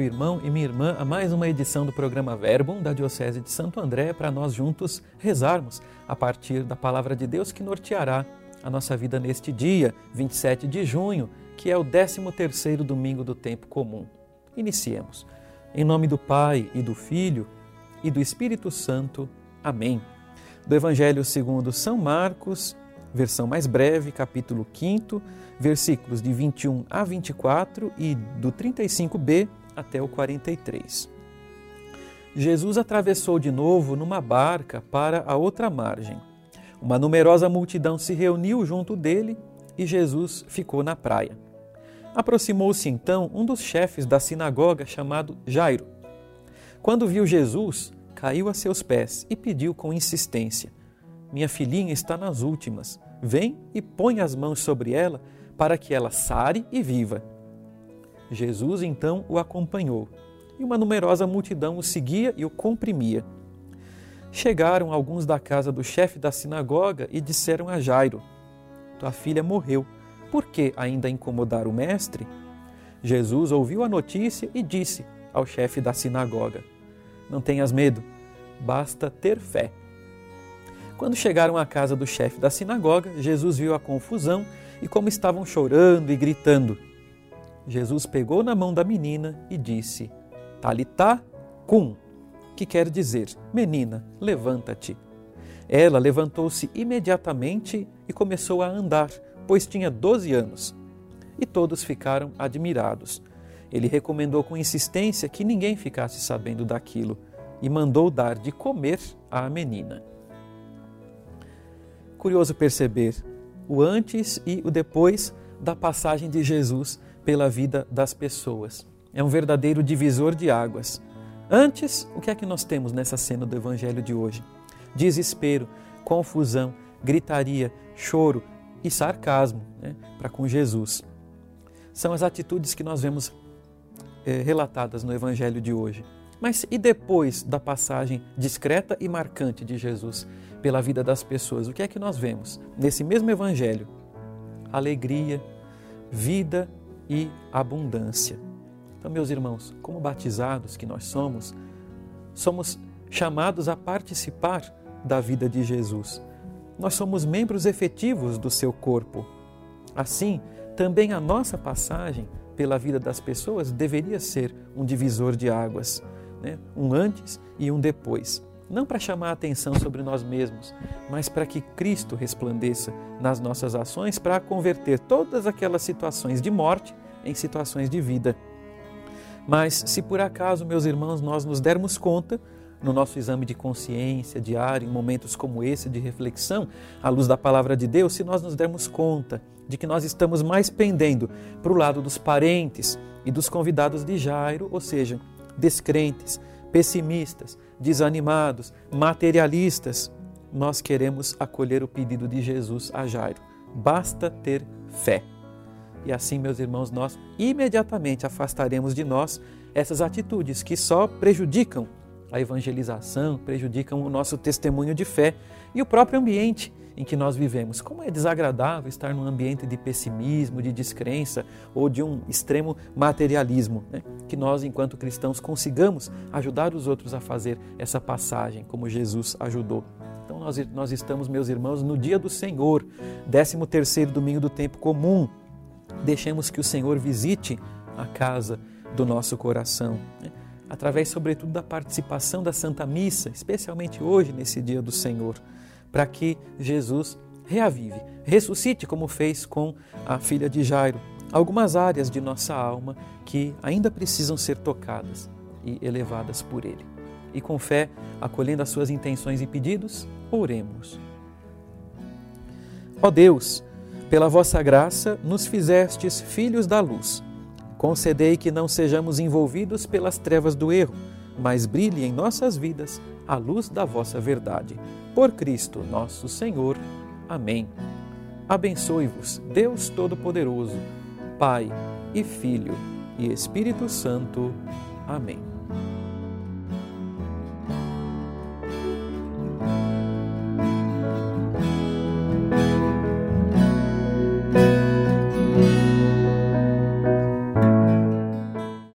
irmão e minha irmã, a mais uma edição do programa Verbum da Diocese de Santo André para nós juntos rezarmos a partir da palavra de Deus que norteará a nossa vida neste dia, 27 de junho, que é o 13º domingo do tempo comum. Iniciemos. Em nome do Pai e do Filho e do Espírito Santo. Amém. Do Evangelho segundo São Marcos, versão mais breve, capítulo 5, versículos de 21 a 24 e do 35b até o 43. Jesus atravessou de novo numa barca para a outra margem. Uma numerosa multidão se reuniu junto dele e Jesus ficou na praia. Aproximou-se então um dos chefes da sinagoga chamado Jairo. Quando viu Jesus, caiu a seus pés e pediu com insistência: Minha filhinha está nas últimas. Vem e põe as mãos sobre ela para que ela sare e viva. Jesus então o acompanhou, e uma numerosa multidão o seguia e o comprimia. Chegaram alguns da casa do chefe da sinagoga e disseram a Jairo: Tua filha morreu, por que ainda incomodar o mestre? Jesus ouviu a notícia e disse ao chefe da sinagoga: Não tenhas medo, basta ter fé. Quando chegaram à casa do chefe da sinagoga, Jesus viu a confusão e como estavam chorando e gritando. Jesus pegou na mão da menina e disse: Talitá cum, que quer dizer: Menina, levanta-te. Ela levantou-se imediatamente e começou a andar, pois tinha doze anos. E todos ficaram admirados. Ele recomendou com insistência que ninguém ficasse sabendo daquilo e mandou dar de comer à menina. Curioso perceber o antes e o depois da passagem de Jesus pela vida das pessoas. É um verdadeiro divisor de águas. Antes, o que é que nós temos nessa cena do Evangelho de hoje? Desespero, confusão, gritaria, choro e sarcasmo né, para com Jesus. São as atitudes que nós vemos é, relatadas no Evangelho de hoje. Mas e depois da passagem discreta e marcante de Jesus pela vida das pessoas, o que é que nós vemos nesse mesmo Evangelho? Alegria, vida e abundância. Então, meus irmãos, como batizados que nós somos, somos chamados a participar da vida de Jesus. Nós somos membros efetivos do seu corpo. Assim, também a nossa passagem pela vida das pessoas deveria ser um divisor de águas né? um antes e um depois. Não para chamar a atenção sobre nós mesmos, mas para que Cristo resplandeça nas nossas ações para converter todas aquelas situações de morte em situações de vida. Mas se por acaso, meus irmãos, nós nos dermos conta, no nosso exame de consciência diário, em momentos como esse de reflexão, à luz da palavra de Deus, se nós nos dermos conta de que nós estamos mais pendendo para o lado dos parentes e dos convidados de Jairo, ou seja, descrentes, pessimistas, desanimados, materialistas, nós queremos acolher o pedido de Jesus a Jairo. Basta ter fé. E assim, meus irmãos, nós imediatamente afastaremos de nós essas atitudes que só prejudicam a evangelização, prejudicam o nosso testemunho de fé e o próprio ambiente em que nós vivemos. Como é desagradável estar num ambiente de pessimismo, de descrença ou de um extremo materialismo. Né? Que nós, enquanto cristãos, consigamos ajudar os outros a fazer essa passagem, como Jesus ajudou. Então, nós, nós estamos, meus irmãos, no dia do Senhor, 13 terceiro domingo do tempo comum. Deixemos que o Senhor visite a casa do nosso coração. Né? Através, sobretudo, da participação da Santa Missa, especialmente hoje, nesse dia do Senhor para que Jesus reavive, ressuscite, como fez com a filha de Jairo, algumas áreas de nossa alma que ainda precisam ser tocadas e elevadas por Ele. E com fé, acolhendo as suas intenções e pedidos, oremos. Ó Deus, pela vossa graça nos fizestes filhos da luz. Concedei que não sejamos envolvidos pelas trevas do erro, mas brilhe em nossas vidas a luz da vossa verdade por Cristo nosso Senhor. Amém. Abençoe-vos, Deus Todo-Poderoso, Pai e Filho e Espírito Santo. Amém.